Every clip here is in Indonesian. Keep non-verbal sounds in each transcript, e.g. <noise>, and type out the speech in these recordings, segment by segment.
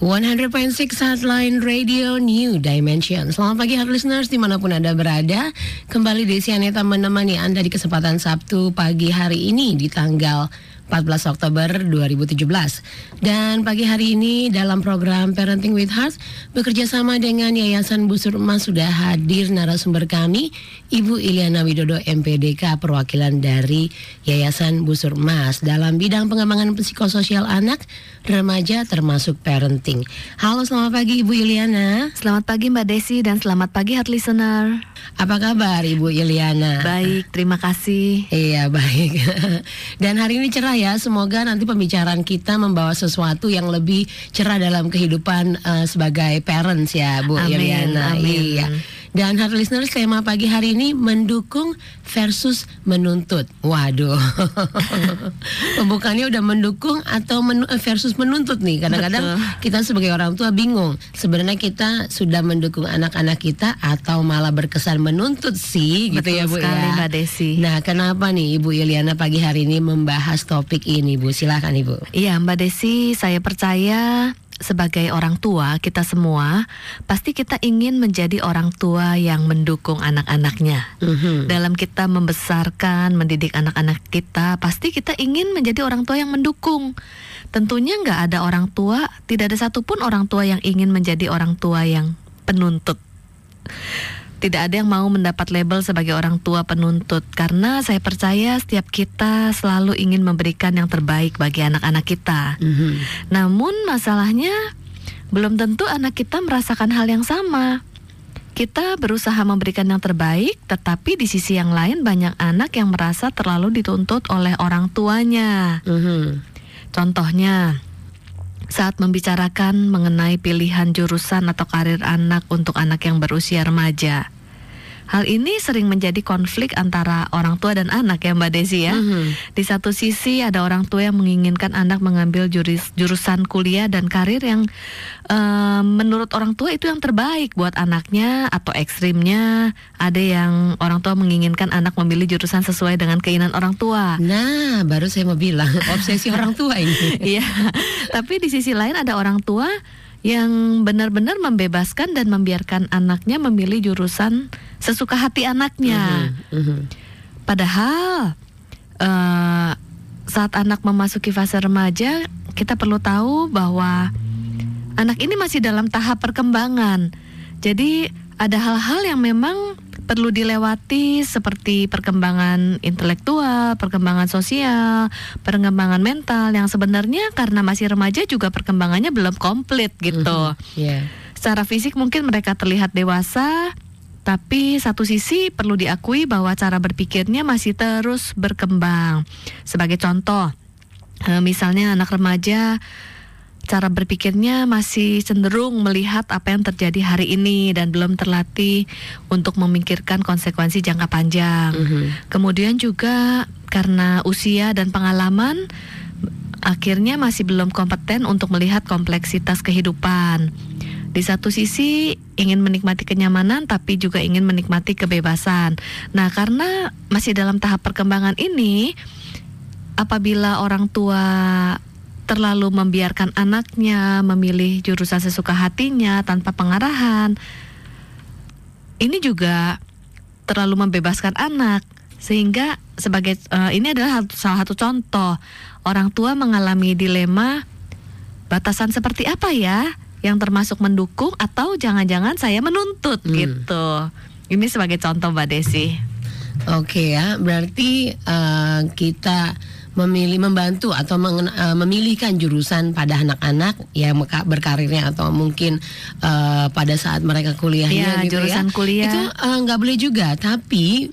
100.6 Headline Radio New Dimension. Selamat pagi hard listeners di mana pun Anda berada. Kembali Desi Aneta menemani Anda di kesempatan Sabtu pagi hari ini di tanggal 14 Oktober 2017. Dan pagi hari ini dalam program Parenting with Heart bekerja sama dengan Yayasan Busur Emas sudah hadir narasumber kami Ibu Iliana Widodo MPDK perwakilan dari Yayasan Busur Emas. Dalam bidang pengembangan psikososial anak, remaja termasuk parenting. Halo selamat pagi Ibu Iliana. Selamat pagi Mbak Desi dan selamat pagi heart listener. Apa kabar Ibu Iliana? Baik, terima kasih. Iya baik. <laughs> Dan hari ini cerah ya. Semoga nanti pembicaraan kita membawa sesuatu yang lebih cerah dalam kehidupan uh, sebagai parents ya Bu amin, Iliana. Amin. Iya. Dan hard listeners tema pagi hari ini mendukung versus menuntut. Waduh. <laughs> Pembukaannya udah mendukung atau men versus menuntut nih. Kadang-kadang kita sebagai orang tua bingung. Sebenarnya kita sudah mendukung anak-anak kita atau malah berkesan menuntut sih gitu Betul ya Bu sekali, ya. Mbak Desi. Nah, kenapa nih Ibu Iliana pagi hari ini membahas topik ini Bu? Silakan Ibu. Iya Mbak Desi, saya percaya sebagai orang tua kita semua pasti kita ingin menjadi orang tua yang mendukung anak-anaknya. Mhm. Dalam kita membesarkan, mendidik anak-anak kita, pasti kita ingin menjadi orang tua yang mendukung. Tentunya nggak ada orang tua, tidak ada satupun orang tua yang ingin menjadi orang tua yang penuntut. Tidak ada yang mau mendapat label sebagai orang tua penuntut karena saya percaya setiap kita selalu ingin memberikan yang terbaik bagi anak-anak kita. Mhm. Namun masalahnya belum tentu anak kita merasakan hal yang sama. Kita berusaha memberikan yang terbaik, tetapi di sisi yang lain banyak anak yang merasa terlalu dituntut oleh orang tuanya. Mhm. Contohnya, saat membicarakan mengenai pilihan jurusan atau karir anak untuk anak yang berusia remaja. Hal ini sering menjadi konflik antara orang tua dan anak ya Mbak Desi ya. Mhm. Di satu sisi ada orang tua yang menginginkan anak mengambil juris, jurusan kuliah dan karir yang eh, menurut orang tua itu yang terbaik buat anaknya atau ekstrimnya ada yang orang tua menginginkan anak memilih jurusan sesuai dengan keinginan orang tua. Nah, baru saya mau bilang <laughs> obsesi orang tua ini. Iya, tapi di sisi lain ada orang tua yang benar-benar membebaskan dan membiarkan anaknya memilih jurusan sesuka hati anaknya. Mhm. Mhm. Padahal eh, saat anak memasuki fase remaja, kita perlu tahu bahwa anak ini masih dalam tahap perkembangan. Jadi ada hal-hal yang memang perlu dilewati seperti perkembangan intelektual, perkembangan sosial, perkembangan mental yang sebenarnya karena masih remaja juga perkembangannya belum komplit gitu. Iya. Secara fisik mungkin mereka terlihat dewasa, tapi satu sisi perlu diakui bahwa cara berpikirnya masih terus berkembang. Sebagai contoh, eh, misalnya anak remaja cara berpikirnya masih cenderung melihat apa yang terjadi hari ini dan belum terlatih untuk memikirkan konsekuensi jangka panjang. Mhm. Kemudian juga karena usia dan pengalaman akhirnya masih belum kompeten untuk melihat kompleksitas kehidupan. Di satu sisi ingin menikmati kenyamanan tapi juga ingin menikmati kebebasan. Nah, karena masih dalam tahap perkembangan ini apabila orang tua terlalu membiarkan anaknya memilih jurusan sesuka hatinya tanpa pengarahan, ini juga terlalu membebaskan anak sehingga sebagai eh, ini adalah salah satu contoh orang tua mengalami dilema batasan seperti apa ya yang termasuk mendukung atau jangan-jangan saya menuntut Hmm. gitu. Ini sebagai contoh Mbak Desi. Oke ya, berarti eh, kita memilih membantu atau mengen- eh, memilihkan jurusan pada anak-anak yang meka- berkarirnya atau mungkin eh, pada saat mereka kuliahnya Iya, gitu jurusan ya. kuliah. Itu eh, nggak boleh juga, tapi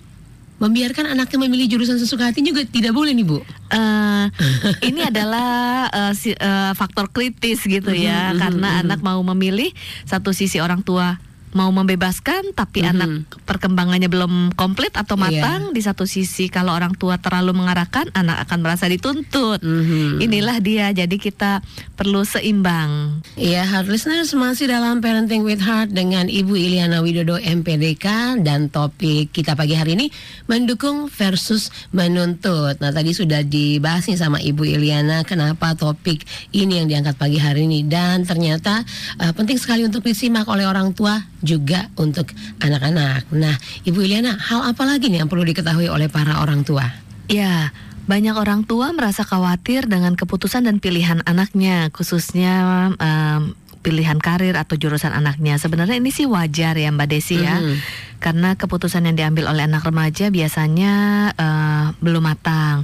membiarkan anaknya memilih jurusan sesuka hati juga tidak boleh nih Bu. eh <laughs> ini adalah eh, si- eh, faktor kritis gitu ya Mhm, karena mhm, anak mau memilih satu sisi orang tua mau membebaskan tapi Mhm. anak perkembangannya belum komplit atau Iya. matang di satu sisi kalau orang tua terlalu mengarahkan anak akan merasa dituntut Mhm. inilah dia jadi kita perlu seimbang Ya, Heart Listeners masih dalam Parenting with Heart dengan Ibu Iliana Widodo MPDK dan topik kita pagi hari ini mendukung versus menuntut. Nah, tadi sudah dibahas nih sama Ibu Iliana kenapa topik ini yang diangkat pagi hari ini dan ternyata eh, penting sekali untuk disimak oleh orang tua juga untuk anak-anak. Nah, Ibu Iliana, hal apa lagi nih yang perlu diketahui oleh para orang tua? Ya, banyak orang tua merasa khawatir dengan keputusan dan pilihan anaknya, khususnya em, pilihan karir atau jurusan anaknya. Sebenarnya ini sih wajar ya Mbak Desi ya, Mhm. karena keputusan yang diambil oleh anak remaja biasanya eh, belum matang.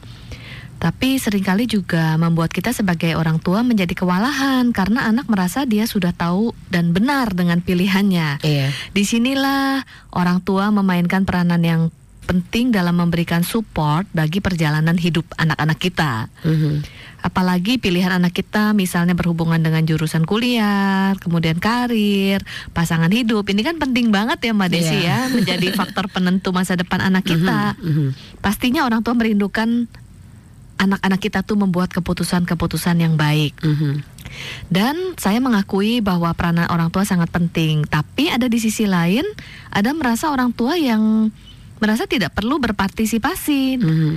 Tapi sering kali juga membuat kita sebagai orang tua menjadi kewalahan karena anak merasa dia sudah tahu dan benar dengan pilihannya. Iya. Di sinilah orang tua memainkan peranan yang penting dalam memberikan support bagi perjalanan hidup anak-anak kita. Mhm. Apalagi pilihan anak kita misalnya berhubungan dengan jurusan kuliah, kemudian karir, pasangan hidup. Ini kan penting banget ya Mbak Desi Iya. ya, menjadi faktor penentu masa depan anak <laughs> kita. Mhm, mhm. Pastinya orang tua merindukan anak-anak kita tuh membuat keputusan-keputusan yang baik. Mhm. Dan saya mengakui bahwa peranan orang tua sangat penting. Tapi ada di sisi lain, ada merasa orang tua yang merasa tidak perlu berpartisipasi. Mhm.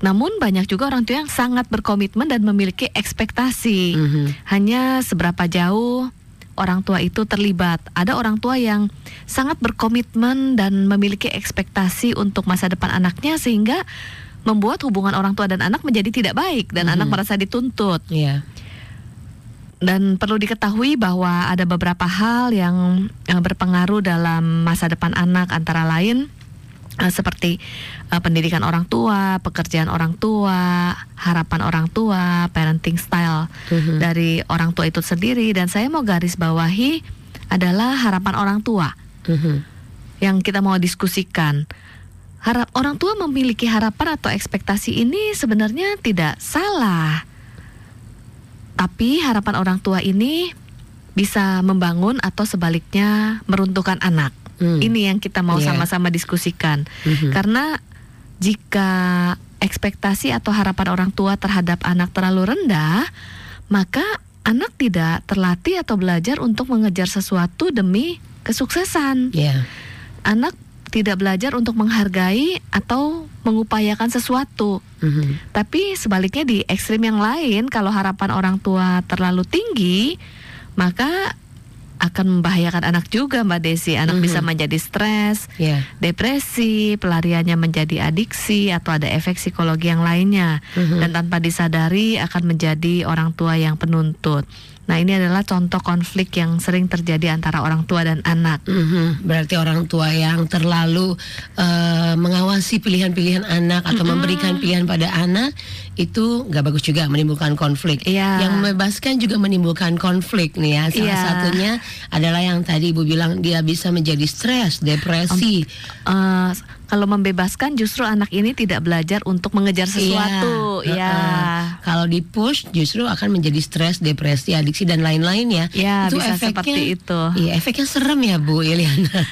Namun banyak juga orang tua yang sangat berkomitmen dan memiliki ekspektasi. Mhm. Hanya seberapa jauh orang tua itu terlibat. Ada orang tua yang sangat berkomitmen dan memiliki ekspektasi untuk masa depan anaknya sehingga membuat hubungan orang tua dan anak menjadi tidak baik dan Mhm. anak merasa dituntut. Iya. Dan perlu diketahui bahwa ada beberapa hal yang eh, berpengaruh dalam masa depan anak antara lain eh, seperti eh, pendidikan orang tua, pekerjaan orang tua, harapan orang tua, parenting style Mhm. dari orang tua itu sendiri dan saya mau garis bawahi adalah harapan orang tua Mhm. yang kita mau diskusikan. Harap orang tua memiliki harapan atau ekspektasi ini sebenarnya tidak salah. Tapi harapan orang tua ini bisa membangun atau sebaliknya meruntuhkan anak. Hmm. Ini yang kita mau Iya. sama-sama diskusikan. Mhm. Karena jika ekspektasi atau harapan orang tua terhadap anak terlalu rendah, maka anak tidak terlatih atau belajar untuk mengejar sesuatu demi kesuksesan. Iya. Anak tidak belajar untuk menghargai atau mengupayakan sesuatu. Mhm. Tapi sebaliknya di ekstrim yang lain, kalau harapan orang tua terlalu tinggi, maka akan membahayakan anak juga, Mbak Desi. Anak Mhm. bisa menjadi stres, Iya. depresi, pelariannya menjadi adiksi atau ada efek psikologi yang lainnya Mhm. dan tanpa disadari akan menjadi orang tua yang penuntut. Nah, ini adalah contoh konflik yang sering terjadi antara orang tua dan anak. Mhm, Berarti orang tua yang terlalu eh, mengawasi pilihan-pilihan anak atau Mm-mm. memberikan pilihan pada anak itu nggak bagus juga menimbulkan konflik. Iya. Yang membebaskan juga menimbulkan konflik nih ya. Salah Iya. satunya adalah yang tadi ibu bilang dia bisa menjadi stres, depresi. Eh, kalau membebaskan justru anak ini tidak belajar untuk mengejar sesuatu. Iya, Ya. heeh. Kalau di push justru akan menjadi stres, depresi, adiksi dan lain-lain ya. Ya, bisa seperti itu. Iya, efeknya serem ya Bu Iliana. <laughs>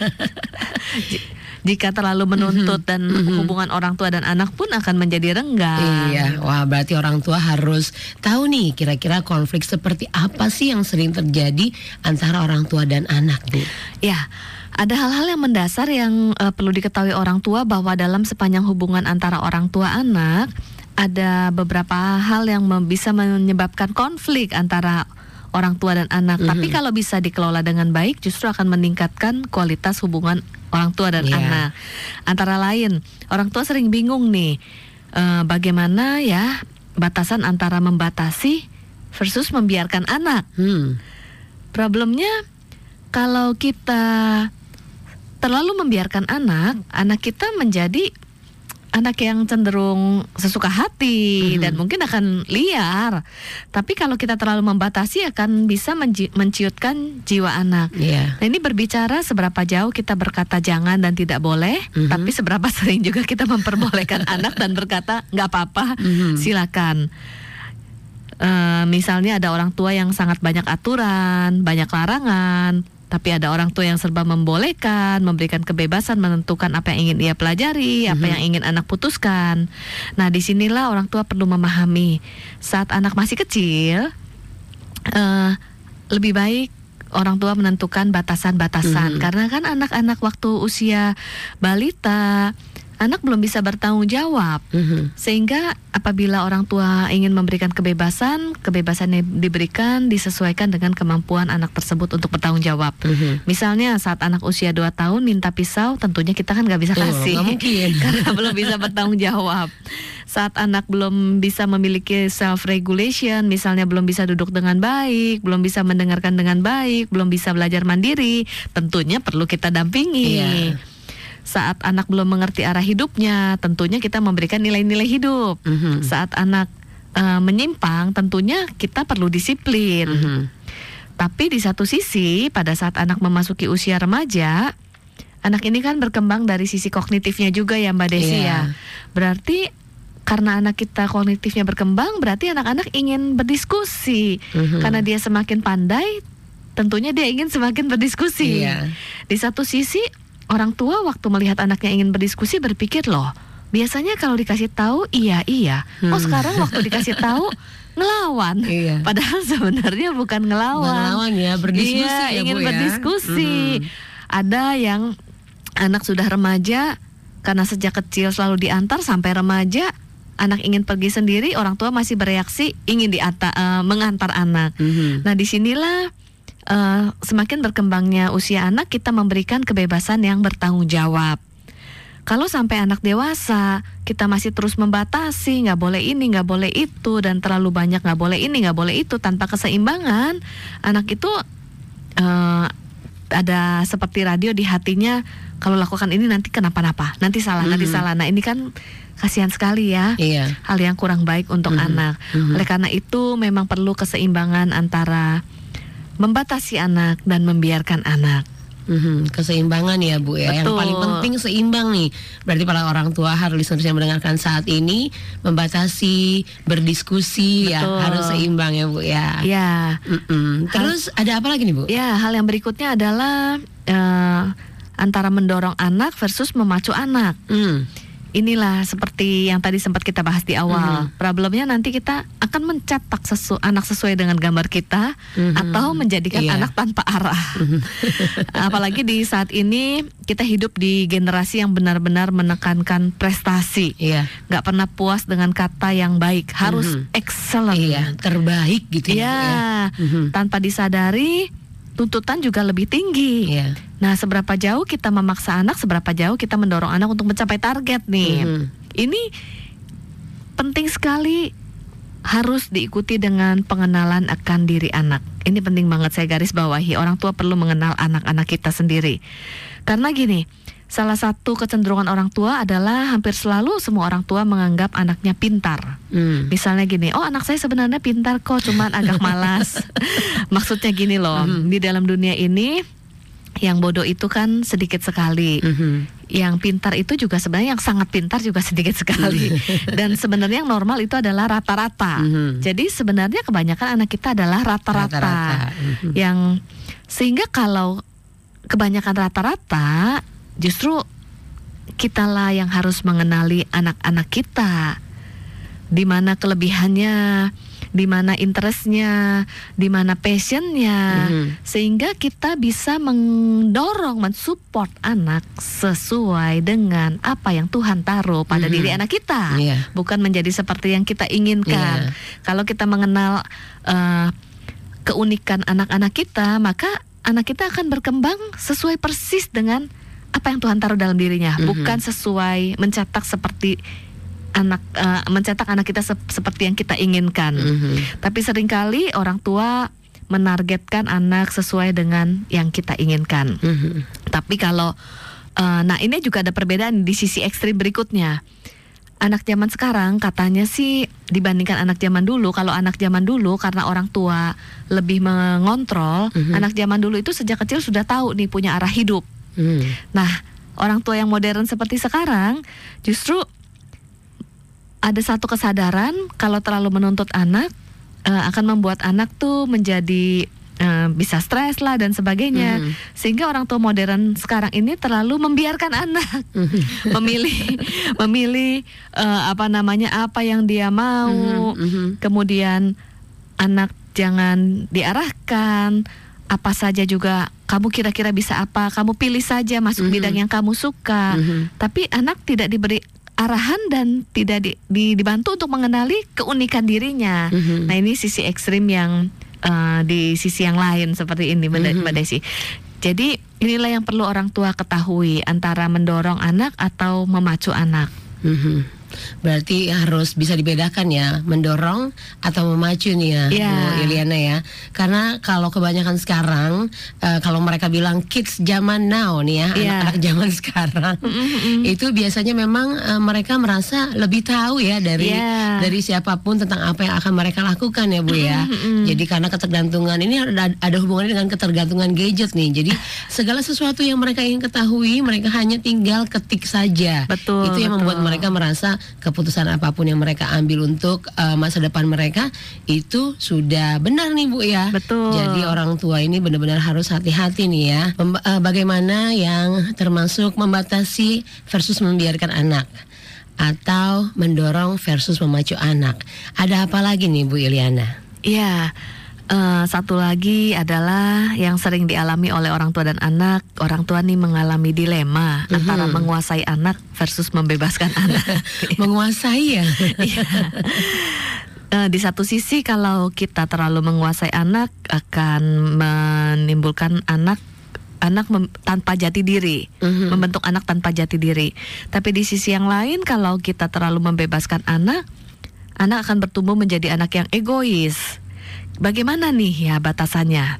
Jika terlalu menuntut dan mhm. hubungan orang tua dan anak pun akan menjadi renggang. Iya, wah berarti orang tua harus tahu nih kira-kira konflik seperti apa sih yang sering terjadi antara orang tua dan anak, Bu. Ya, ada hal-hal yang mendasar yang eh, perlu diketahui orang tua bahwa dalam sepanjang hubungan antara orang tua anak ada beberapa hal yang bisa menyebabkan konflik antara orang tua dan anak. Mhm. Tapi kalau bisa dikelola dengan baik, justru akan meningkatkan kualitas hubungan orang tua dan Iya. anak. Antara lain, orang tua sering bingung nih, eh, bagaimana ya batasan antara membatasi versus membiarkan anak. Hmm. Problemnya kalau kita terlalu membiarkan anak, anak kita menjadi anak yang cenderung sesuka hati Mhm. dan mungkin akan liar. Tapi kalau kita terlalu membatasi akan bisa menji- menciutkan jiwa anak. Iya. Nah ini berbicara seberapa jauh kita berkata jangan dan tidak boleh, Mhm. tapi seberapa <laughs> sering juga kita memperbolehkan anak dan berkata nggak apa-apa, Mhm. silakan. Eh, misalnya ada orang tua yang sangat banyak aturan, banyak larangan, Tapi ada orang tua yang serba membolehkan, memberikan kebebasan menentukan apa yang ingin ia pelajari, apa Mhm. yang ingin anak putuskan. Nah, di sinilah orang tua perlu memahami saat anak masih kecil, eh, lebih baik orang tua menentukan batasan-batasan Mhm. karena kan anak-anak waktu usia balita anak belum bisa bertanggung jawab Mhm. sehingga apabila orang tua ingin memberikan kebebasan kebebasan yang diberikan disesuaikan dengan kemampuan anak tersebut untuk bertanggung jawab Mhm. misalnya saat anak usia 2 tahun minta pisau tentunya kita kan nggak bisa Oh, kasih nggak mungkin. <laughs> karena belum bisa bertanggung jawab. Saat anak belum bisa memiliki self regulation, misalnya belum bisa duduk dengan baik, belum bisa mendengarkan dengan baik, belum bisa belajar mandiri, tentunya perlu kita dampingi. Iya. Saat anak belum mengerti arah hidupnya, tentunya kita memberikan nilai-nilai hidup. Mhm. Saat anak eh, menyimpang, tentunya kita perlu disiplin. Mhm. Tapi di satu sisi, pada saat anak memasuki usia remaja, anak ini kan berkembang dari sisi kognitifnya juga ya Mbak Desi Iya. ya. Berarti karena anak kita kognitifnya berkembang, berarti anak-anak ingin berdiskusi. Mhm. Karena dia semakin pandai, tentunya dia ingin semakin berdiskusi. Iya. Di satu sisi, orang tua waktu melihat anaknya ingin berdiskusi berpikir loh, biasanya kalau dikasih tahu iya iya. Oh Hmm. sekarang waktu dikasih tahu <laughs> ngelawan. Iya. Padahal sebenarnya bukan ngelawan. Ngelawan ya, berdiskusi Iya, ya, ingin Bu, ya. berdiskusi. Mhm. Ada yang anak sudah remaja karena sejak kecil selalu diantar sampai remaja anak ingin pergi sendiri, orang tua masih bereaksi ingin diata, eh, mengantar anak. Mhm. Nah, di sinilah eh, semakin berkembangnya usia anak, kita memberikan kebebasan yang bertanggung jawab. Kalau sampai anak dewasa, kita masih terus membatasi, nggak boleh ini, nggak boleh itu, dan terlalu banyak nggak boleh ini, nggak boleh itu, tanpa keseimbangan, anak itu eh, ada seperti radio di hatinya. Kalau lakukan ini nanti kenapa-napa, nanti salah, nanti Mhm. salah. Nah ini kan kasihan sekali ya Iya. hal yang kurang baik untuk Mhm. anak. Mhm. Oleh karena itu memang perlu keseimbangan antara membatasi anak dan membiarkan anak. Mhm, Keseimbangan ya Bu ya. Yang Betul. paling penting seimbang nih. Berarti para orang tua harus listeners yang mendengarkan saat ini membatasi, berdiskusi ya Betul. harus seimbang ya Bu ya. Ya, Mm-mm. Terus ada apa lagi nih Bu? ya hal yang berikutnya adalah eh, antara mendorong anak versus memacu anak. Hmm. Inilah seperti yang tadi sempat kita bahas di awal. Mhm. Problemnya nanti kita akan mencetak sesu anak sesuai dengan gambar kita Mhm. atau menjadikan Iya. anak tanpa arah. <laughs> Apalagi di saat ini kita hidup di generasi yang benar-benar menekankan prestasi. Iya. nggak pernah puas dengan kata yang baik, harus Mhm. excellent. Iya, terbaik gitu ya. Bu, Ya, ya. Mhm. tanpa disadari tuntutan juga lebih tinggi. Iya. Nah, seberapa jauh kita memaksa anak, seberapa jauh kita mendorong anak untuk mencapai target nih. Mhm. Ini penting sekali harus diikuti dengan pengenalan akan diri anak. Ini penting banget saya garis bawahi. Orang tua perlu mengenal anak-anak kita sendiri. Karena gini, salah satu kecenderungan orang tua adalah hampir selalu semua orang tua menganggap anaknya pintar. Hmm. Misalnya gini, oh anak saya sebenarnya pintar kok, cuman agak <laughs> malas. Maksudnya gini loh, Mhm. di dalam dunia ini yang bodoh itu kan sedikit sekali. Mhm. Yang pintar itu juga sebenarnya yang sangat pintar juga sedikit sekali. <laughs> Dan sebenarnya yang normal itu adalah rata-rata. Mhm. Jadi sebenarnya kebanyakan anak kita adalah rata-rata. Mhm. Yang sehingga kalau kebanyakan rata-rata justru kitalah yang harus mengenali anak-anak kita. Di mana kelebihannya, di mana interestnya, di mana passionnya, Mhm. sehingga kita bisa mendorong, mensupport anak sesuai dengan apa yang Tuhan taruh pada Mhm. diri anak kita, Iya. bukan menjadi seperti yang kita inginkan. Kalau kita mengenal eh, keunikan anak-anak kita, maka anak kita akan berkembang sesuai persis dengan apa yang Tuhan taruh dalam dirinya, Mhm. bukan sesuai mencetak seperti anak eh, mencetak anak kita sep- seperti yang kita inginkan. Mhm. Tapi sering kali orang tua menargetkan anak sesuai dengan yang kita inginkan. Mhm. Tapi kalau eh, nah ini juga ada perbedaan di sisi ekstrim berikutnya. Anak zaman sekarang katanya sih dibandingkan anak zaman dulu, kalau anak zaman dulu karena orang tua lebih mengontrol, Mhm. anak zaman dulu itu sejak kecil sudah tahu nih punya arah hidup. Mhm. Nah, orang tua yang modern seperti sekarang justru ada satu kesadaran kalau terlalu menuntut anak eh, akan membuat anak tuh menjadi eh, bisa stres lah dan sebagainya. Mhm. Sehingga orang tua modern sekarang ini terlalu membiarkan anak Mhm. <laughs> memilih memilih eh, apa namanya apa yang dia mau. Mhm, mhm. Kemudian anak jangan diarahkan apa saja juga kamu kira-kira bisa apa, kamu pilih saja masuk Mhm. bidang yang kamu suka. Mhm. Tapi anak tidak diberi arahan dan tidak di- di- dibantu untuk mengenali keunikan dirinya. Mhm. Nah ini sisi ekstrim yang eh, di sisi yang lain seperti ini Mbak Mhm. Mbak Desi. Jadi inilah yang perlu orang tua ketahui antara mendorong anak atau memacu anak. Mhm. Berarti harus bisa dibedakan ya, mendorong atau memacu nih ya, Iya. Bu Iliana ya. Karena kalau kebanyakan sekarang, eh, kalau mereka bilang kids zaman now nih ya, Iya. anak-anak zaman sekarang, itu biasanya memang eh, mereka merasa lebih tahu ya dari Iya. dari siapa pun tentang apa yang akan mereka lakukan ya Bu ya. Mm-mm. Jadi karena ketergantungan ini ada, ada hubungannya dengan ketergantungan gadget nih. Jadi segala sesuatu yang mereka ingin ketahui, mereka hanya tinggal ketik saja. Betul, Itu yang membuat betul. mereka merasa keputusan apa pun yang mereka ambil untuk uh, masa depan mereka itu sudah benar nih Bu ya. Betul. Jadi orang tua ini benar-benar harus hati-hati nih ya. Mem- uh, bagaimana yang termasuk membatasi versus membiarkan anak atau mendorong versus memacu anak. Ada apa lagi nih Bu Iliana? Iya. Eh, satu lagi adalah yang sering dialami oleh orang tua dan anak. Orang tua nih mengalami dilema Mhm. antara menguasai anak versus membebaskan anak. <laughs> Menguasai ya. Iya. Eh, di satu sisi kalau kita terlalu menguasai anak akan menimbulkan anak anak mem- tanpa jati diri, Mhm. membentuk anak tanpa jati diri. Tapi di sisi yang lain kalau kita terlalu membebaskan anak, anak akan bertumbuh menjadi anak yang egois. Bagaimana nih ya batasannya?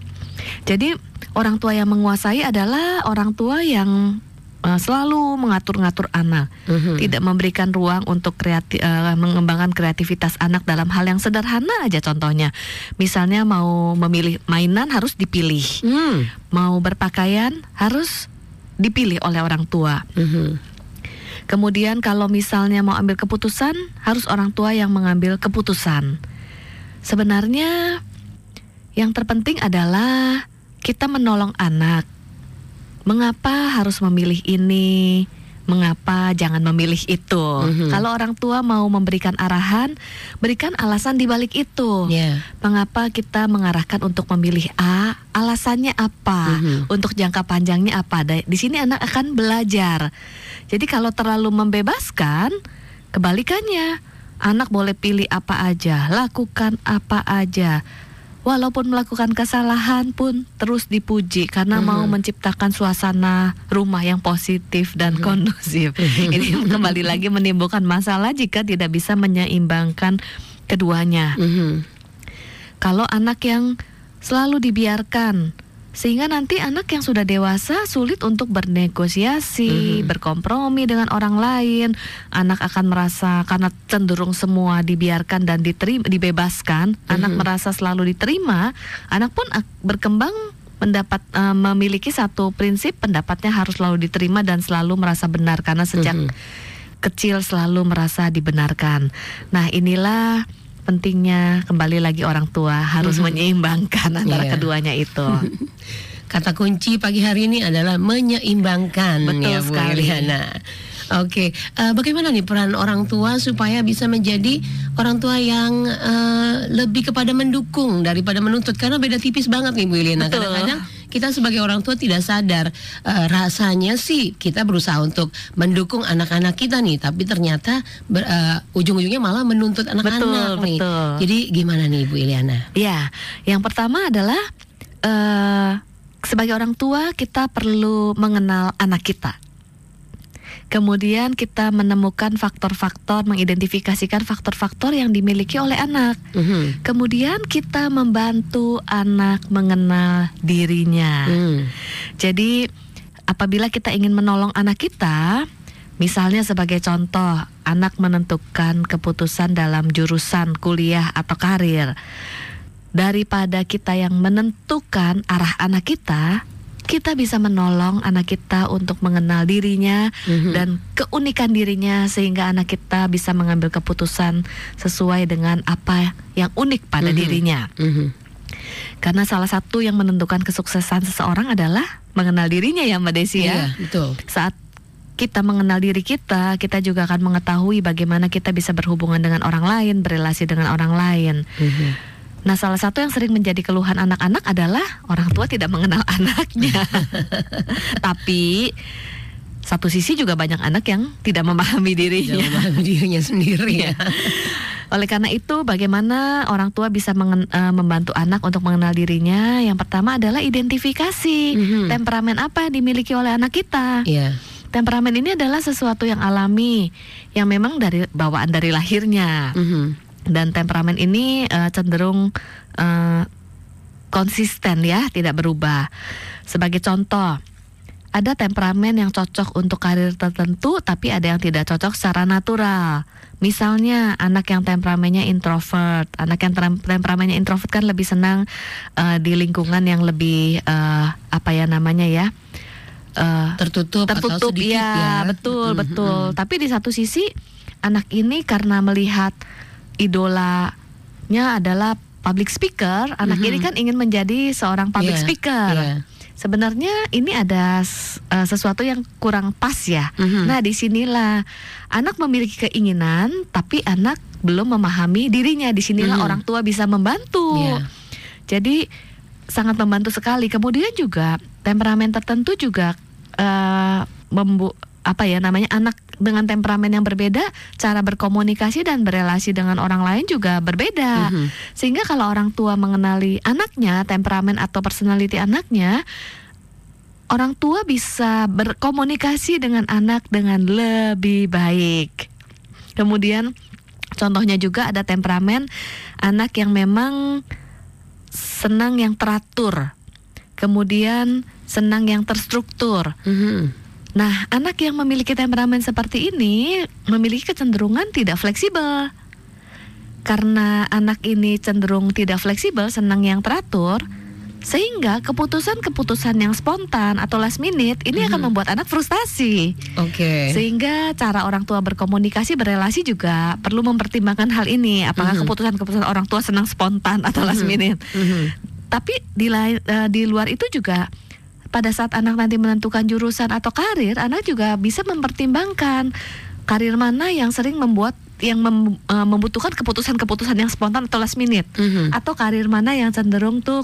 Jadi orang tua yang menguasai adalah orang tua yang eh, selalu mengatur-ngatur anak Mhm. tidak memberikan ruang untuk kreati- eh, mengembangkan kreativitas anak dalam hal yang sederhana aja contohnya. Misalnya mau memilih mainan harus dipilih, Hmm. mau berpakaian harus dipilih oleh orang tua. Mhm. Kemudian kalau misalnya mau ambil keputusan harus orang tua yang mengambil keputusan. Sebenarnya yang terpenting adalah kita menolong anak. Mengapa harus memilih ini? Mengapa jangan memilih itu? Mhm. Kalau orang tua mau memberikan arahan, berikan alasan di balik itu. Ya. Mengapa kita mengarahkan untuk memilih A? Alasannya apa? Mhm. Untuk jangka panjangnya apa? Di sini anak akan belajar. Jadi kalau terlalu membebaskan, kebalikannya, anak boleh pilih apa aja, lakukan apa aja. Walaupun melakukan kesalahan pun terus dipuji karena Mhm. mau menciptakan suasana rumah yang positif dan kondusif. Ini <laughs> kembali lagi menimbulkan masalah jika tidak bisa menyeimbangkan keduanya Mhm. kalau anak yang selalu dibiarkan sehingga nanti anak yang sudah dewasa sulit untuk bernegosiasi, Mhm. berkompromi dengan orang lain. Anak akan merasa karena cenderung semua dibiarkan dan diterima, dibebaskan, anak Mhm. merasa selalu diterima, anak pun berkembang mendapat eh, memiliki satu prinsip pendapatnya harus selalu diterima dan selalu merasa benar karena sejak Mhm. kecil selalu merasa dibenarkan. Nah, inilah pentingnya kembali lagi orang tua harus Mhm. menyeimbangkan antara Iya. keduanya itu. <laughs> Kata kunci pagi hari ini adalah menyeimbangkan Betul ya Bu sekali. Iliana. Oke, eh, bagaimana nih peran orang tua supaya bisa menjadi orang tua yang eh, lebih kepada mendukung daripada menuntut? Karena beda tipis banget nih Bu Iliana. Betul. Kadang-kadang kita sebagai orang tua tidak sadar eh, rasanya sih kita berusaha untuk mendukung anak-anak kita nih, tapi ternyata ber- eh, ujung-ujungnya malah menuntut anak-anak Betul, nih. betul. Jadi gimana nih Bu Iliana? Ya, yang pertama adalah eh sebagai orang tua kita perlu mengenal anak kita. Kemudian kita menemukan faktor-faktor, mengidentifikasikan faktor-faktor yang dimiliki oleh anak. Mhm. Kemudian kita membantu anak mengenal dirinya. Hmm. Jadi apabila kita ingin menolong anak kita, misalnya sebagai contoh, anak menentukan keputusan dalam jurusan kuliah atau karir. Daripada kita yang menentukan arah anak kita, kita bisa menolong anak kita untuk mengenal dirinya Mhm. dan keunikan dirinya sehingga anak kita bisa mengambil keputusan sesuai dengan apa yang unik pada Mhm. dirinya. Mhm. Karena salah satu yang menentukan kesuksesan seseorang adalah mengenal dirinya ya Mbak Desi ya. Iya, betul. Saat kita mengenal diri kita, kita juga akan mengetahui bagaimana kita bisa berhubungan dengan orang lain, berrelasi dengan orang lain. Mhm. Nah, salah satu yang sering menjadi keluhan anak-anak adalah orang tua tidak mengenal <laughs> anaknya. <laughs> Tapi satu sisi juga banyak anak yang tidak memahami dirinya. memahami <laughs> dirinya sendiri ya. Oleh karena itu, bagaimana orang tua bisa mengen- eh, membantu anak untuk mengenal dirinya? Yang pertama adalah identifikasi Mhm. temperamen apa yang dimiliki oleh anak kita. Iya. Temperamen ini adalah sesuatu yang alami, yang memang dari bawaan dari lahirnya. Mhm. Dan temperamen ini eh, cenderung eh, konsisten ya, tidak berubah. Sebagai contoh, ada temperamen yang cocok untuk karir tertentu, tapi ada yang tidak cocok secara natural. Misalnya anak yang temperamennya introvert, anak yang tem- temperamennya introvert kan lebih senang eh, di lingkungan yang lebih eh, apa ya namanya ya, eh, Tertutup, atau tertutup sedikit ya, ya. betul Mhm. betul tapi di satu sisi anak ini karena melihat idolanya adalah public speaker anak Mhm. ini kan ingin menjadi seorang public Iya, speaker iya. sebenarnya ini ada eh, sesuatu yang kurang pas ya Mhm. nah di sinilah anak memiliki keinginan tapi anak belum memahami dirinya di sinilah Mhm. orang tua bisa membantu Iya. jadi sangat membantu sekali. Kemudian juga temperamen tertentu juga eh, membu apa ya namanya anak dengan temperamen yang berbeda, cara berkomunikasi dan berelasi dengan orang lain juga berbeda. Mhm. Sehingga kalau orang tua mengenali anaknya, temperamen atau personality anaknya, orang tua bisa berkomunikasi dengan anak dengan lebih baik. Kemudian contohnya juga ada temperamen anak yang memang senang yang teratur. Kemudian senang yang terstruktur. Mhm. Nah, anak yang memiliki temperamen seperti ini memiliki kecenderungan tidak fleksibel. Karena anak ini cenderung tidak fleksibel, senang yang teratur, sehingga keputusan-keputusan yang spontan atau last minute ini akan Mhm. membuat anak frustasi. Oke. Sehingga cara orang tua berkomunikasi berelasi juga perlu mempertimbangkan hal ini. Apakah Mhm. keputusan-keputusan orang tua senang spontan atau last Mhm. minute? Tapi di lain eh, di luar itu juga pada saat anak nanti menentukan jurusan atau karir, anak juga bisa mempertimbangkan karir mana yang sering membuat yang mem- eh, membutuhkan keputusan-keputusan yang spontan atau last minute Mhm. atau karir mana yang cenderung tuh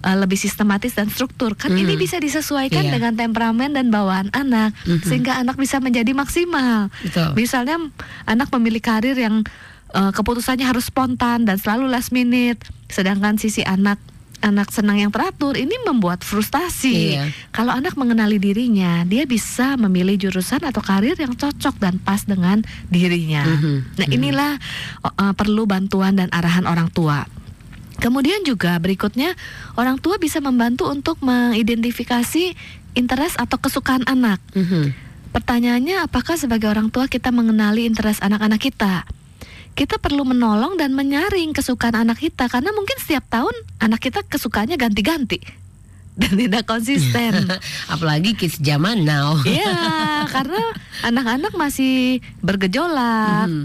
eh, lebih sistematis dan struktur. Kan ini Mhm. bisa disesuaikan Iya. dengan temperamen dan bawaan anak Mhm. sehingga anak bisa menjadi maksimal. Betul. Misalnya anak memilih karir yang eh, keputusannya harus spontan dan selalu last minute, sedangkan sisi anak anak senang yang teratur ini membuat frustasi. Iya. Kalau anak mengenali dirinya, dia bisa memilih jurusan atau karir yang cocok dan pas dengan dirinya. Mhm. Nah, Mhm. inilah eh, perlu bantuan dan arahan orang tua. Kemudian juga berikutnya orang tua bisa membantu untuk mengidentifikasi interest atau kesukaan anak. Mhm. Pertanyaannya apakah sebagai orang tua kita mengenali interest anak-anak kita? Kita perlu menolong dan menyaring kesukaan anak kita karena mungkin setiap tahun anak kita kesukaannya ganti-ganti <laughs> dan tidak konsisten. <laughs> Apalagi kids zaman now. <laughs> Iya, karena anak-anak masih bergejolak. Mhm.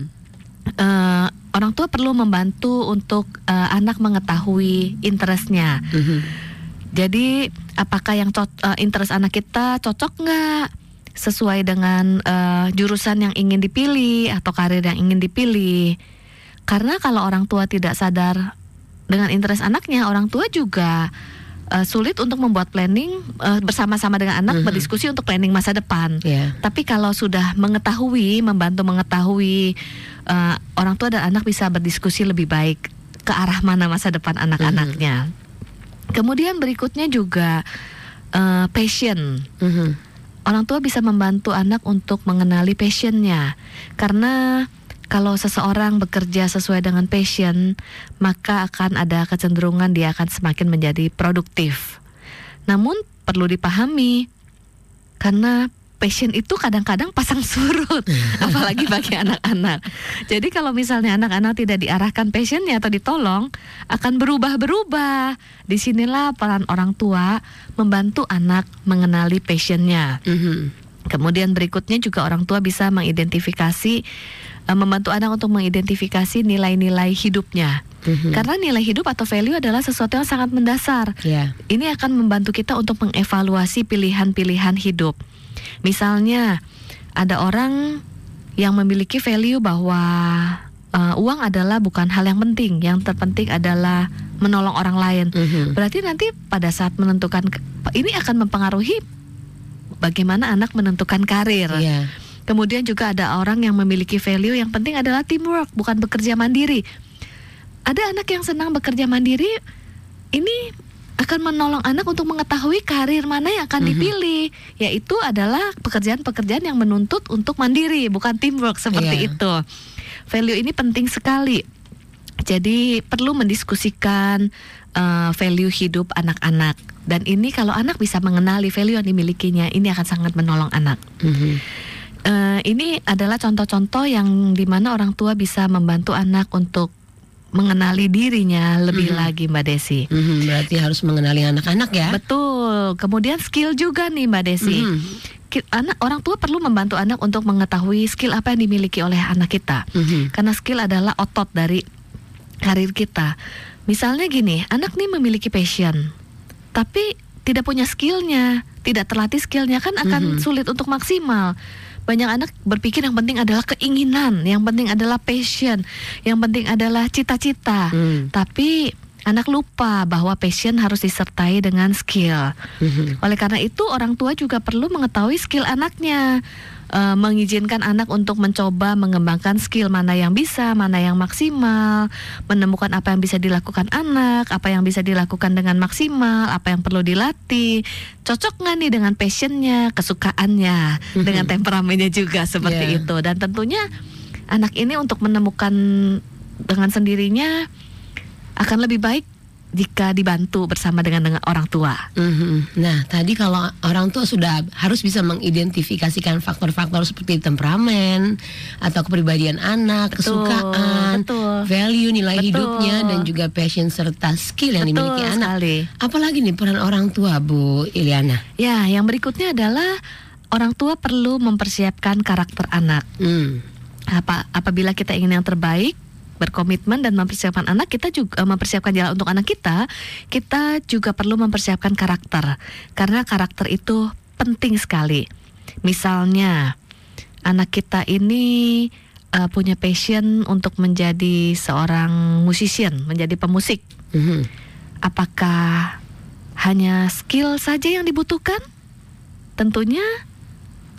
Eh, orang tua perlu membantu untuk eh, anak mengetahui interestnya. Mhm. Jadi apakah yang eh, interest anak kita cocok nggak sesuai dengan eh, jurusan yang ingin dipilih atau karir yang ingin dipilih? Karena kalau orang tua tidak sadar dengan interest anaknya, orang tua juga eh, sulit untuk membuat planning eh, bersama-sama dengan anak Mhm. berdiskusi untuk planning masa depan. Ya. Tapi kalau sudah mengetahui, membantu mengetahui eh, orang tua dan anak bisa berdiskusi lebih baik ke arah mana masa depan anak-anaknya. Kemudian berikutnya juga eh, passion. Mhm. Orang tua bisa membantu anak untuk mengenali passionnya, karena kalau seseorang bekerja sesuai dengan passion, maka akan ada kecenderungan dia akan semakin menjadi produktif. Namun perlu dipahami, karena passion itu kadang-kadang pasang <laughs> surut, apalagi bagi anak-anak. Jadi kalau misalnya anak-anak tidak diarahkan passionnya atau ditolong, akan berubah-berubah. Di sinilah peran orang tua membantu anak mengenali passionnya. Mhm. Kemudian berikutnya juga orang tua bisa mengidentifikasi uh, membantu anak untuk mengidentifikasi nilai-nilai hidupnya. Mhm. Karena nilai hidup atau value adalah sesuatu yang sangat mendasar. Ya. Ini akan membantu kita untuk mengevaluasi pilihan-pilihan hidup. Misalnya, ada orang yang memiliki value bahwa uh, uang adalah bukan hal yang penting, yang terpenting adalah menolong orang lain. Mhm. Berarti nanti pada saat menentukan ini akan mempengaruhi bagaimana anak menentukan karir. Iya. Kemudian juga ada orang yang memiliki value yang penting adalah teamwork, bukan bekerja mandiri. Ada anak yang senang bekerja mandiri, ini akan menolong anak untuk mengetahui karir mana yang akan Mhm. dipilih, yaitu adalah pekerjaan-pekerjaan yang menuntut untuk mandiri, bukan teamwork seperti Iya. itu. Value ini penting sekali. Jadi perlu mendiskusikan uh, value hidup anak-anak. Dan ini kalau anak bisa mengenali value yang dimilikinya, ini akan sangat menolong anak. Mhm. Eh, ini adalah contoh-contoh yang di mana orang tua bisa membantu anak untuk mengenali dirinya lebih Mhm. lagi Mbak Desi. Mhm, Berarti harus mengenali anak-anak ya. Betul. Kemudian skill juga nih Mbak Desi. Mhm. Ki- Anak orang tua perlu membantu anak untuk mengetahui skill apa yang dimiliki oleh anak kita. Mhm. Karena skill adalah otot dari karir kita. Misalnya gini, anak nih memiliki passion, tapi tidak punya skillnya, tidak terlatih skillnya kan akan Mhm. sulit untuk maksimal. Banyak anak berpikir yang penting adalah keinginan, yang penting adalah passion, yang penting adalah cita-cita. Mhm. Tapi anak lupa bahwa passion harus disertai dengan skill. Mhm. Oleh karena itu orang tua juga perlu mengetahui skill anaknya, Eh, mengizinkan anak untuk mencoba mengembangkan skill mana yang bisa, mana yang maksimal, menemukan apa yang bisa dilakukan anak, apa yang bisa dilakukan dengan maksimal, apa yang perlu dilatih, cocok nggak nih dengan passionnya, kesukaannya, dengan temperamennya juga seperti Yeah. itu. Dan tentunya anak ini untuk menemukan dengan sendirinya akan lebih baik jika dibantu bersama dengan dengan orang tua. Mhm. Nah, tadi kalau orang tua sudah harus bisa mengidentifikasikan faktor-faktor seperti temperamen atau kepribadian anak, Betul, kesukaan, betul. value nilai Betul. hidupnya dan juga passion serta skill yang dimiliki Betul anak. sekali. Apalagi nih peran orang tua, Bu Iliana. Ya, yang berikutnya adalah orang tua perlu mempersiapkan karakter anak. Hmm. Apa apabila kita ingin yang terbaik, berkomitmen dan mempersiapkan anak, kita juga eh, mempersiapkan jalan untuk anak kita, kita juga perlu mempersiapkan karakter. Karena karakter itu penting sekali. Misalnya, anak kita ini eh, punya passion untuk menjadi seorang musician, menjadi pemusik. Mhm. Apakah hanya skill saja yang dibutuhkan? Tentunya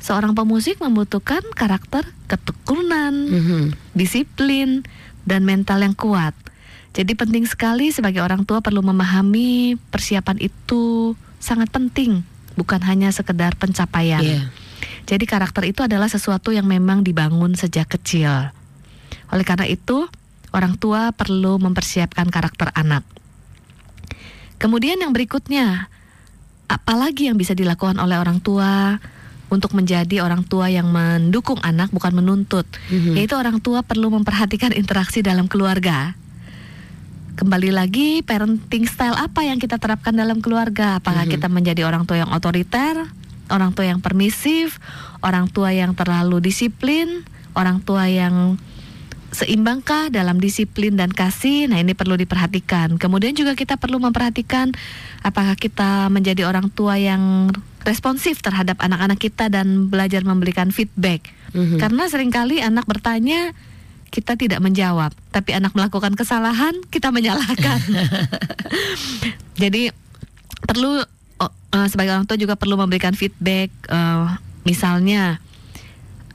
seorang pemusik membutuhkan karakter ketekunan, Mhm. disiplin, dan mental yang kuat. Jadi penting sekali sebagai orang tua perlu memahami persiapan itu sangat penting, bukan hanya sekedar pencapaian. Iya. Jadi karakter itu adalah sesuatu yang memang dibangun sejak kecil. Oleh karena itu, orang tua perlu mempersiapkan karakter anak. Kemudian yang berikutnya, apalagi yang bisa dilakukan oleh orang tua untuk menjadi orang tua yang mendukung anak bukan menuntut, Mhm. yaitu orang tua perlu memperhatikan interaksi dalam keluarga. Kembali lagi, parenting style apa yang kita terapkan dalam keluarga? Apakah Mhm. kita menjadi orang tua yang otoriter, orang tua yang permisif, orang tua yang terlalu disiplin, orang tua yang seimbangkah dalam disiplin dan kasih? Nah, ini perlu diperhatikan. Kemudian juga kita perlu memperhatikan apakah kita menjadi orang tua yang responsif terhadap anak-anak kita dan belajar memberikan feedback. Mhm. Karena sering kali anak bertanya kita tidak menjawab, tapi anak melakukan kesalahan kita menyalahkan. <laughs> Jadi perlu oh, eh, sebagai orang tua juga perlu memberikan feedback. eh, misalnya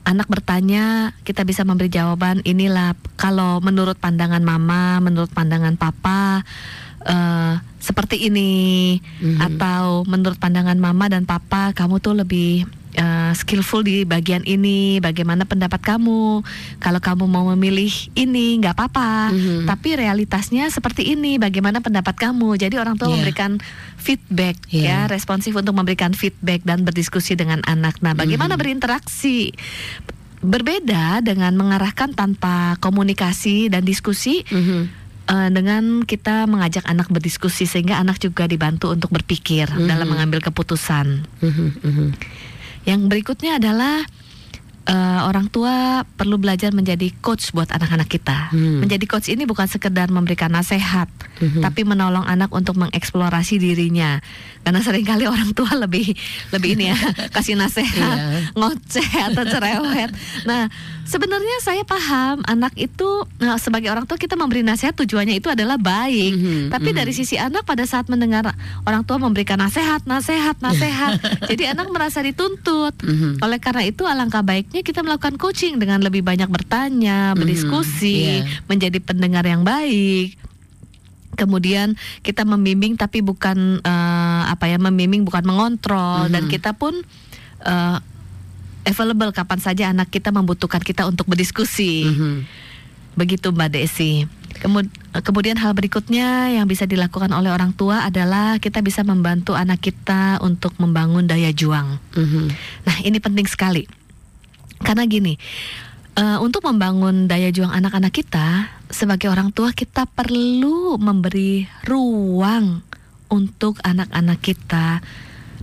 anak bertanya, kita bisa memberi jawaban. Inilah kalau menurut pandangan mama, menurut pandangan papa. Eh, seperti ini Mhm. atau menurut pandangan mama dan papa kamu tuh lebih uh, skillful di bagian ini bagaimana pendapat kamu kalau kamu mau memilih ini nggak apa-apa Mhm. tapi realitasnya seperti ini bagaimana pendapat kamu jadi orang tua Iya. memberikan feedback Iya. ya responsif untuk memberikan feedback dan berdiskusi dengan anak nah bagaimana Mhm. berinteraksi berbeda dengan mengarahkan tanpa komunikasi dan diskusi Mhm. Eh, dengan kita mengajak anak berdiskusi sehingga anak juga dibantu untuk berpikir Mhm. dalam mengambil keputusan. Mhm. Mhm. Yang berikutnya adalah eh, orang tua perlu belajar menjadi coach buat anak-anak kita. Hmm. Menjadi coach ini bukan sekedar memberikan nasihat, Mhm. tapi menolong anak untuk mengeksplorasi dirinya. Karena sering kali orang tua lebih lebih ini ya <laughs> kasih nasihat, Iya. ngoceh atau cerewet. Nah, sebenarnya saya paham anak itu nah, sebagai orang tua kita memberi nasihat tujuannya itu adalah baik. Mhm, Tapi mhm. dari sisi anak pada saat mendengar orang tua memberikan nasihat, nasihat, nasihat, <laughs> jadi anak merasa dituntut. Mhm. Oleh karena itu alangkah baiknya kita melakukan coaching dengan lebih banyak bertanya, berdiskusi, iya. menjadi pendengar yang baik. Kemudian kita membimbing tapi bukan eh, apa ya membimbing bukan mengontrol dan Mhm. kita pun eh, available kapan saja anak kita membutuhkan kita untuk berdiskusi. Mhm. Begitu Mbak Desi. Kemud- kemudian hal berikutnya yang bisa dilakukan oleh orang tua adalah kita bisa membantu anak kita untuk membangun daya juang. Mhm. Nah, ini penting sekali. Karena gini, eh, untuk membangun daya juang anak-anak kita, sebagai orang tua kita perlu memberi ruang untuk anak-anak kita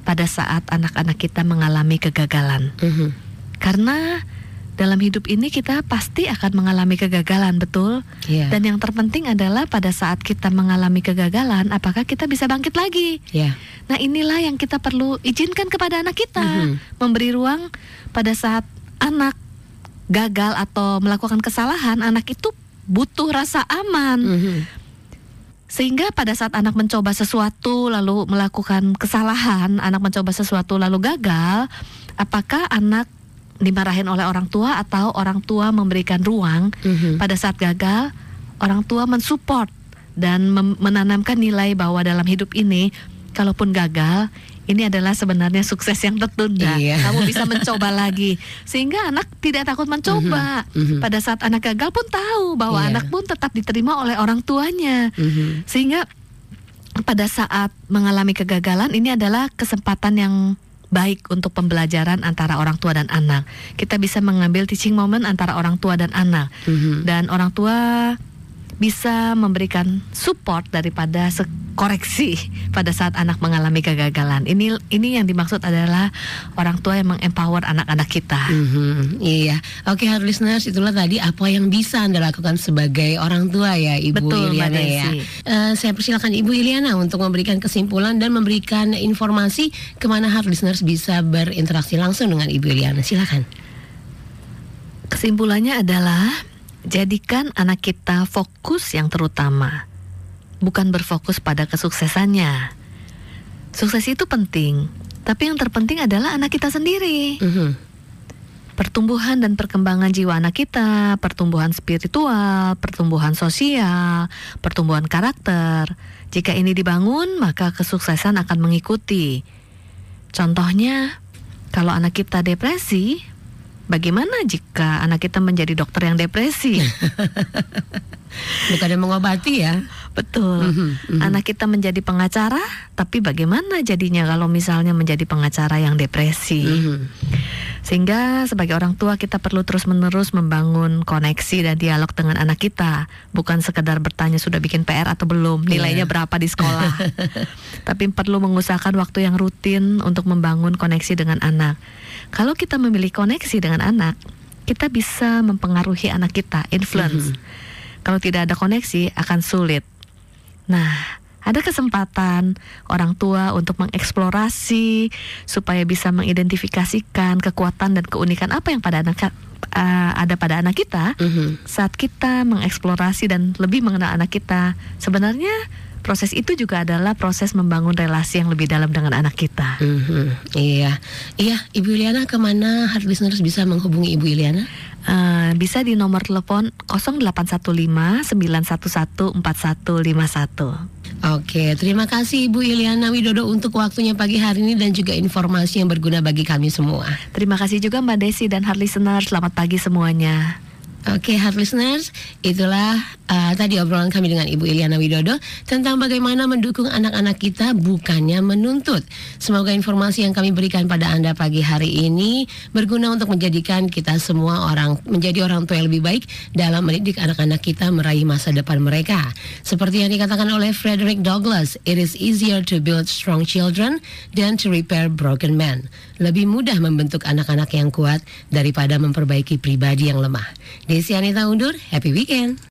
pada saat anak-anak kita mengalami kegagalan. Mhm. Karena dalam hidup ini kita pasti akan mengalami kegagalan, betul? Iya. Dan yang terpenting adalah pada saat kita mengalami kegagalan, apakah kita bisa bangkit lagi? Iya. Nah, inilah yang kita perlu izinkan kepada anak kita, Mhm. memberi ruang pada saat anak gagal atau melakukan kesalahan, anak itu butuh rasa aman. Mhm. Sehingga pada saat anak mencoba sesuatu lalu melakukan kesalahan, anak mencoba sesuatu lalu gagal, apakah anak dimarahin oleh orang tua atau orang tua memberikan ruang Mhm. pada saat gagal, orang tua mensupport dan menanamkan nilai bahwa dalam hidup ini, kalaupun gagal, ini adalah sebenarnya sukses yang tertunda. Iya. Kamu bisa mencoba <laughs> lagi, sehingga anak tidak takut mencoba. Mhm, mhm. Pada saat anak gagal pun tahu bahwa Iya. anak pun tetap diterima oleh orang tuanya, Mhm. sehingga pada saat mengalami kegagalan ini adalah kesempatan yang baik untuk pembelajaran antara orang tua dan anak. Kita bisa mengambil teaching moment antara orang tua dan anak Mhm. dan orang tua bisa memberikan support daripada koreksi pada saat anak mengalami kegagalan. Ini ini yang dimaksud adalah orang tua yang mengempower anak-anak kita. Mhm, iya, oke hard listeners itulah tadi apa yang bisa anda lakukan sebagai orang tua ya Ibu Betul, Iliana ya. Eh, saya persilakan Ibu Iliana untuk memberikan kesimpulan dan memberikan informasi ke mana hard listeners bisa berinteraksi langsung dengan Ibu Iliana. Silakan. Kesimpulannya adalah jadikan anak kita fokus yang terutama, bukan berfokus pada kesuksesannya. Sukses itu penting, tapi yang terpenting adalah anak kita sendiri. Mhm, Pertumbuhan dan perkembangan jiwa anak kita, pertumbuhan spiritual, pertumbuhan sosial, pertumbuhan karakter. Jika ini dibangun, maka kesuksesan akan mengikuti. Contohnya, kalau anak kita depresi, bagaimana jika anak kita menjadi dokter yang depresi? <laughs> Bukan yang mengobati ya. Betul. Mhm, mhm. Anak kita menjadi pengacara, tapi bagaimana jadinya kalau misalnya menjadi pengacara yang depresi? Mhm. Sehingga sebagai orang tua kita perlu terus-menerus membangun koneksi dan dialog dengan anak kita, bukan sekedar bertanya sudah bikin PR atau belum, nilainya Iya. berapa di sekolah. <laughs> Tapi perlu mengusahakan waktu yang rutin untuk membangun koneksi dengan anak. Kalau kita memilih koneksi dengan anak, kita bisa mempengaruhi anak kita, influence. Kalau tidak ada koneksi akan sulit. Nah, ada kesempatan orang tua untuk mengeksplorasi supaya bisa mengidentifikasikan kekuatan dan keunikan apa yang pada anak uh, ada pada anak kita Mhm. saat kita mengeksplorasi dan lebih mengenal anak kita. Sebenarnya proses itu juga adalah proses membangun relasi yang lebih dalam dengan anak kita. Mhm, Iya, iya Ibu Iliana ke mana hard listeners bisa menghubungi Ibu Iliana? Uh, bisa di nomor telepon 0815 911 4151. Oke, terima kasih Ibu Iliana Widodo untuk waktunya pagi hari ini dan juga informasi yang berguna bagi kami semua. Terima kasih juga Mbak Desi dan hard listener. Selamat pagi semuanya. Oke, hard listeners, itulah uh, tadi obrolan kami dengan Ibu Iliana Widodo tentang bagaimana mendukung anak-anak kita bukannya menuntut. Semoga informasi yang kami berikan pada Anda pagi hari ini berguna untuk menjadikan kita semua orang menjadi orang tua yang lebih baik dalam mendidik anak-anak kita meraih masa depan mereka. Seperti yang dikatakan oleh Frederick Douglass, it is easier to build strong children than to repair broken men. Lebih mudah membentuk anak-anak yang kuat daripada memperbaiki pribadi yang lemah. Desi Anita undur, happy weekend.